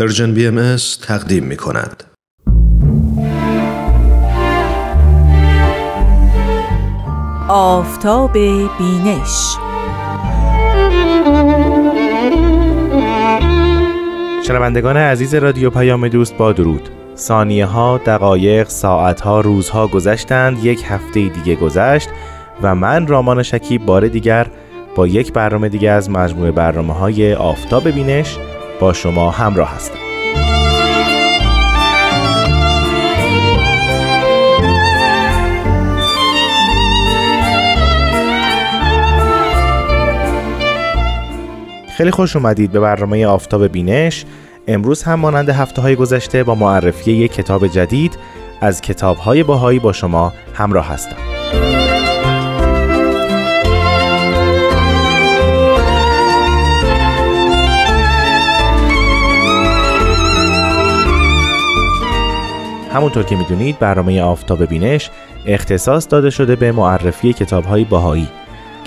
Persian BMS تقدیم می کند. آفتاب بینش. شنوندگان عزیز رادیو پیام دوست با درود. ثانیه ها، دقایق، ساعت ها، روزها گذشتند یک هفته دیگه گذشت و من رامان شکیب بار دیگر با یک برنامه دیگه از مجموعه برنامه های آفتاب بینش با شما همراه هستم. خیلی خوش اومدید به برنامه آفتاب بینش. امروز هم مانند هفته های گذشته با معرفی یک کتاب جدید از کتاب های باهایی با شما همراه هستم. همونطور که می‌دونید برنامه آفتاب بینش اختصاص داده شده به معرفی کتاب های باهایی.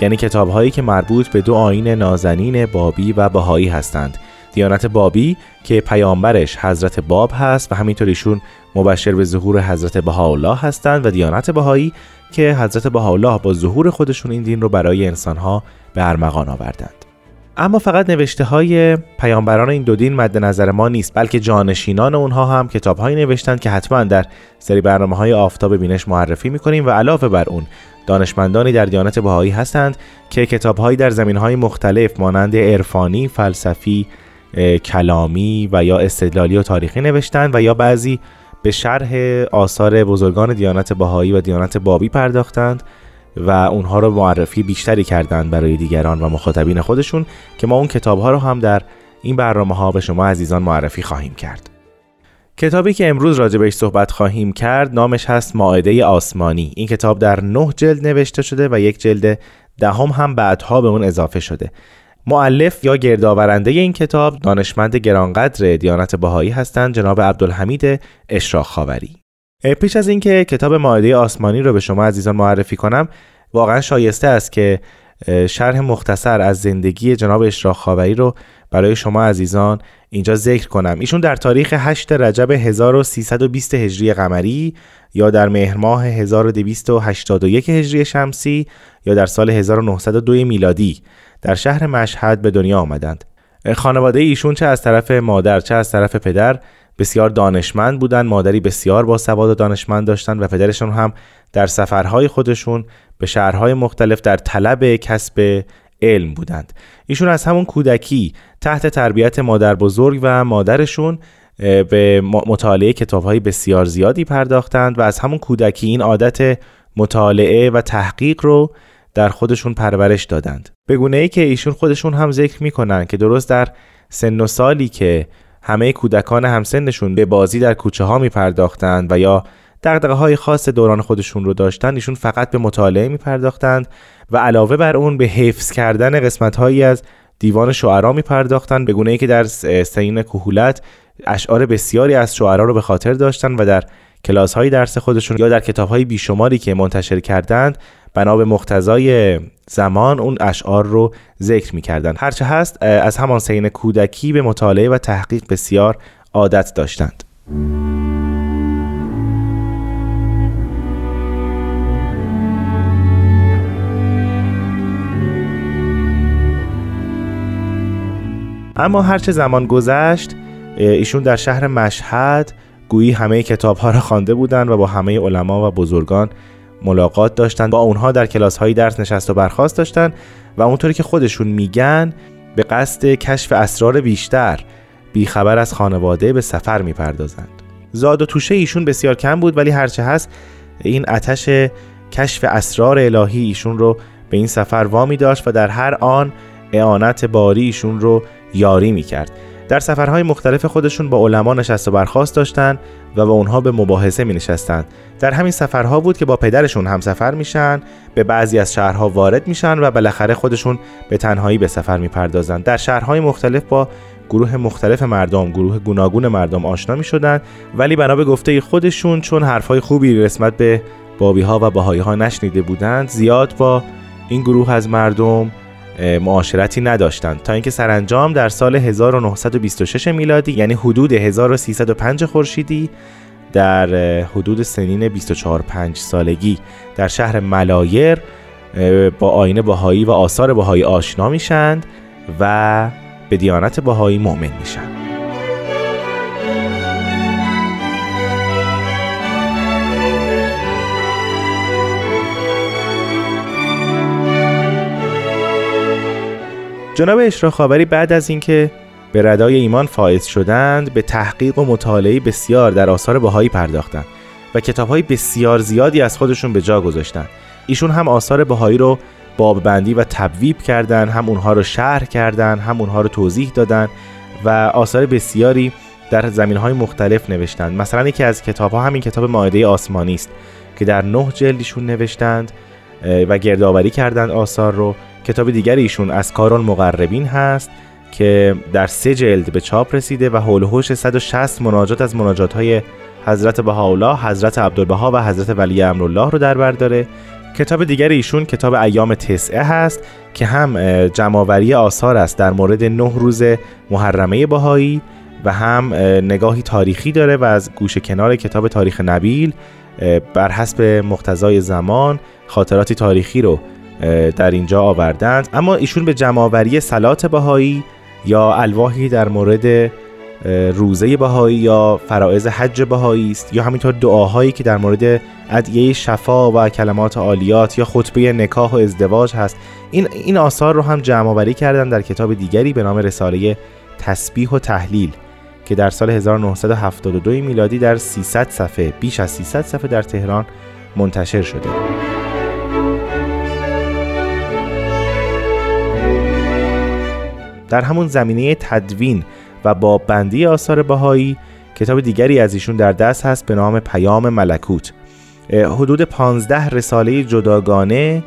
یعنی کتاب هایی که مربوط به دو آین نازنین بابی و باهایی هستند. دیانت بابی که پیامبرش حضرت باب هست و همینطور ایشون مبشر به ظهور حضرت بهاءالله هستند و دیانت بهایی که حضرت بهاءالله با ظهور خودشون این دین رو برای انسانها به ارمغان آوردند. اما فقط نوشته های پیامبران این دو دین مد نظر ما نیست بلکه جانشینان اونها هم کتاب هایی نوشتند که حتما در سری برنامه های آفتاب بینش معرفی می‌کنیم و علاوه بر اون دانشمندانی در دیانت بهایی هستند که کتاب هایی در زمین های مختلف مانند عرفانی، فلسفی، کلامی و یا استدلالی و تاریخی نوشتند و یا بعضی به شرح آثار بزرگان دیانت بهایی و دیانت بابی پرداختند. و اونها رو معرفی بیشتری کردند برای دیگران و مخاطبین خودشون که ما اون کتاب ها رو هم در این برنامه ها به شما عزیزان معرفی خواهیم کرد. کتابی که امروز راجع بهش صحبت خواهیم کرد نامش هست ماعده آسمانی. این کتاب در نه جلد نوشته شده و یک جلد دهم هم بعدها به اون اضافه شده. معلف یا گردآورنده این کتاب دانشمند گرانقدر دیانت بهایی هستند جناب عبدالحمید اشراق خاوری. پیش از اینکه کتاب ماعده آسمانی رو به شما عزیزان معرفی کنم واقعا شایسته است که شرح مختصر از زندگی جناب اشراق خاوری رو برای شما عزیزان اینجا ذکر کنم. ایشون در تاریخ 8 رجب 1320 هجری قمری یا در مهر ماه 1281 هجری شمسی یا در سال 1902 میلادی در شهر مشهد به دنیا آمدند. خانواده ایشون چه از طرف مادر چه از طرف پدر بسیار دانشمند بودند مادری بسیار با سواد و دانشمند داشتند و پدرشون هم در سفرهای خودشون به شهرهای مختلف در طلب کسب علم بودند. ایشون از همون کودکی تحت تربیت مادر بزرگ و مادرشون به مطالعه کتابهای بسیار زیادی پرداختند و از همون کودکی این عادت مطالعه و تحقیق رو در خودشون پرورش دادند. به گونه ای که ایشون خودشون هم ذکر می‌کنن که درست در سن و سالی که همه کودکان همسنشون به بازی در کوچه ها می پرداختند و یا دقدقه های خاص دوران خودشون رو داشتن ایشون فقط به مطالعه می پرداختند و علاوه بر اون به حفظ کردن قسمت هایی از دیوان شعرا می پرداختند به گونه ای که در سین کهولت اشعار بسیاری از شعرا رو به خاطر داشتن و در کلاس های درس خودشون یا در کتاب های بیشماری که منتشر کردند بنا به مقتضای زمان اون اشعار رو ذکر می‌کردند هرچه هست از همان سین کودکی به مطالعه و تحقیق بسیار عادت داشتند. اما هرچه زمان گذشت ایشون در شهر مشهد گویی همه کتاب ها را خوانده بودند و با همه علما و بزرگان ملاقات داشتن با اونها در کلاس های درس نشست و برخواست داشتن و اونطوری که خودشون میگن به قصد کشف اسرار بیشتر بیخبر از خانواده به سفر می‌پردازند. زاد و توشه ایشون بسیار کم بود ولی هرچه هست این آتش کشف اسرار الهی ایشون رو به این سفر وامی داشت و در هر آن اعانت باری ایشون رو یاری می‌کرد. در سفرهای مختلف خودشون با علما نشست و برخواست داشتند و با اونها به مباحثه می نشستند. در همین سفرها بود که با پدرشون هم سفر میشن به بعضی از شهرها وارد میشن و بالاخره خودشون به تنهایی به سفر می‌پردازند در شهرهای مختلف با گروه مختلف مردم گروه گوناگون مردم آشنا می شدن ولی بنا به گفته خودشون چون حرفهای خوبی رسمت به بابی ها و باهایی ها نشنیده بودند زیاد با این گروه از مردم معاشرتی نداشتند. تا اینکه سرانجام در سال 1926 میلادی یعنی حدود 1305 خورشیدی در حدود سنین 24 5 سالگی در شهر ملایر با آین بهایی و آثار بهایی آشنا میشند و به دیانت بهایی مؤمن میشن. جناب اشراق خاوری بعد از اینکه به ردای ایمان فائز شدند به تحقیق و مطالعه بسیار در آثار بهایی پرداختند و کتابهای بسیار زیادی از خودشون به جا گذاشتند. ایشون هم آثار بهایی رو باببندی و تبویب کردن هم اونها رو شرح کردن هم اونها رو توضیح دادن و آثار بسیاری در زمین های مختلف نوشتند. مثلا یکی از کتاب ها همین کتاب ماعده آسمانی است که در نه جلدیشون نوشتند و گردآوری کردند آثار رو. کتاب دیگر ایشون از کارون مقربین هست که در سه جلد به چاپ رسیده و حول هوش 160 مناجات از مناجات های حضرت بهاءالله، حضرت عبدالبها و حضرت ولی امرالله رو در بر داره. کتاب دیگر ایشون کتاب ایام تسعه هست که هم جمعآوری آثار است در مورد نه روز محرمه بهایی و هم نگاهی تاریخی داره و از گوشه کنار کتاب تاریخ نبیل بر حسب مقتضای زمان خاطراتی تاریخی رو در اینجا آوردند. اما ایشون به جمعآوری سلات بهایی یا الواحی در مورد روزه بهایی یا فرائض حج بهایی است یا همینطور دعاهایی که در مورد ادعیه شفا و کلمات عالیات یا خطبه نکاح و ازدواج هست. این این آثار رو هم جمع آوری کردن در کتاب دیگری به نام رساله تسبیح و تحلیل که در سال 1972 میلادی در 300 صفحه بیش از 300 صفحه در تهران منتشر شده. در همون زمینه تدوین و با بندی آثار بهایی کتاب دیگری از ایشون در دست هست به نام پیام ملکوت. حدود 15 رساله جداگانه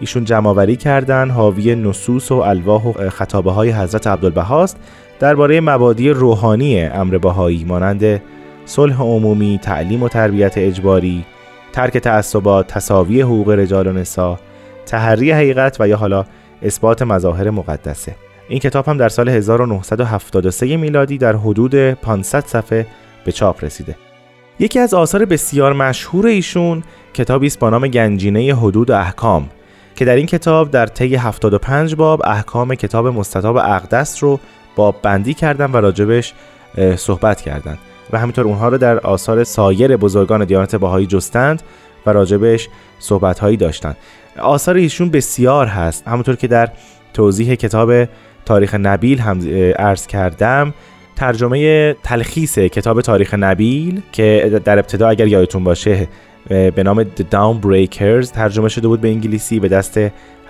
ایشون جمعآوری کردن حاوی نصوص و الواح و خطابه های حضرت عبدالبهاست درباره مبادی روحانی امر بهایی مانند صلح عمومی، تعلیم و تربیت اجباری، ترک تعصبات، تصاوی حقوق رجال و نسا، تحری حقیقت و یا حالا اثبات مظاهر مقدسه. این کتاب هم در سال 1973 میلادی در حدود 500 صفحه به چاپ رسیده. یکی از آثار بسیار مشهور ایشون کتابی است با نام گنجینه حدود و احکام که در این کتاب در طی 75 باب احکام کتاب مستطاب اقدس رو باب بندی کردن و راجبش صحبت کردند و همینطور اونها رو در آثار سایر بزرگان دیانت باهایی جستند و راجبش صحبت هایی داشتند آثار ایشون بسیار هست همونطور که در توضیح کتاب تاریخ نبیل هم عرض کردم ترجمه تلخیص کتاب تاریخ نبیل که در ابتدا اگر یادتون باشه به نام The Down Breakers ترجمه شده بود به انگلیسی به دست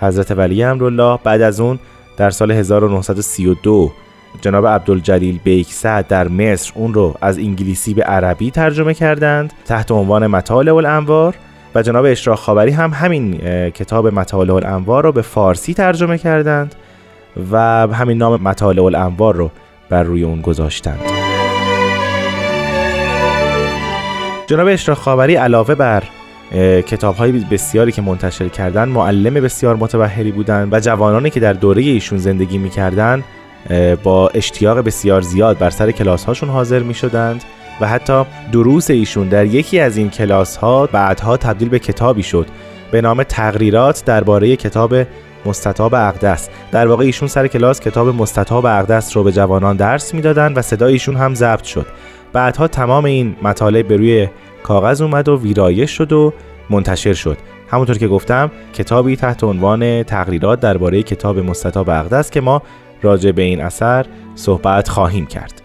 حضرت ولی امرالله. بعد از اون در سال 1932 جناب عبدالجلیل بیکسد در مصر اون رو از انگلیسی به عربی ترجمه کردند تحت عنوان مطالع الانوار و جناب اشراق خابری هم همین کتاب مطالع الانوار رو به فارسی ترجمه کردند. و همین نام مطالع الانوار رو بر روی اون گذاشتند. جناب اشراق خاوری علاوه بر کتاب های بسیاری که منتشر کردن معلم بسیار متبهری بودند و جوانانی که در دوره ایشون زندگی می‌کردند با اشتیاق بسیار زیاد بر سر کلاس هاشون حاضر می شدند و حتی دروس ایشون در یکی از این کلاس ها بعدها تبدیل به کتابی شد. به نام تقریرات درباره کتاب مستطاب اقدس. در واقع ایشون سر کلاس کتاب مستطاب اقدس رو به جوانان درس می‌دادن و صدای ایشون هم ضبط شد. بعدها تمام این مطالب به روی کاغذ اومد و ویرایش شد و منتشر شد. همونطور که گفتم کتابی تحت عنوان تقریرات درباره کتاب مستطاب اقدس که ما راجع به این اثر صحبت خواهیم کرد.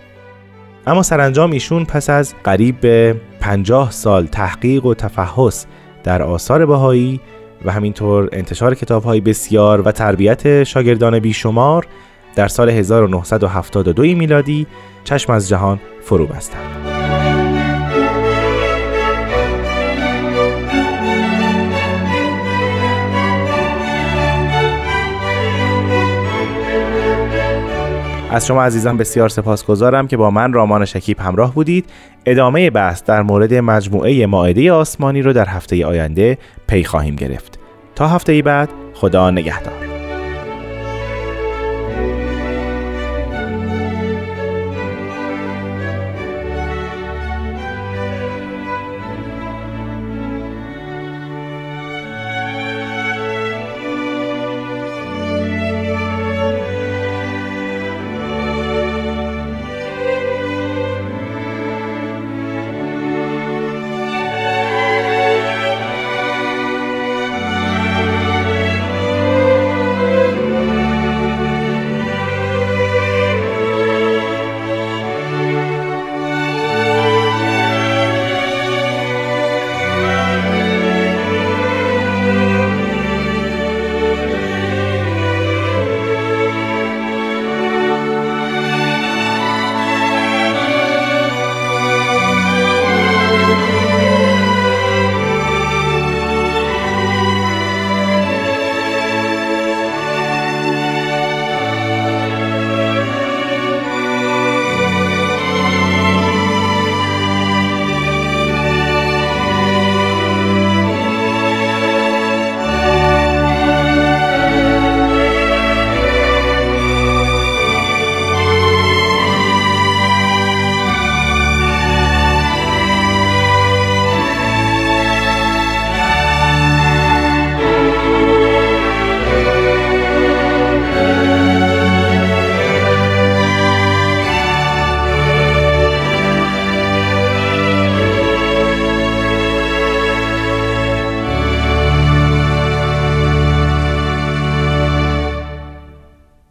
اما سرانجام ایشون پس از قریب به 50 سال تحقیق و تفحص در آثار بهایی و همینطور انتشار کتاب بسیار و تربیت شاگردان بیشمار در سال 1972 میلادی چشم از جهان فرو بستند. از شما عزیزان بسیار سپاسگزارم که با من رامان شکیب همراه بودید. ادامه بحث در مورد مجموعه ماعده آسمانی رو در هفته آینده پی خواهیم گرفت. تا هفته بعد خدا نگهدار.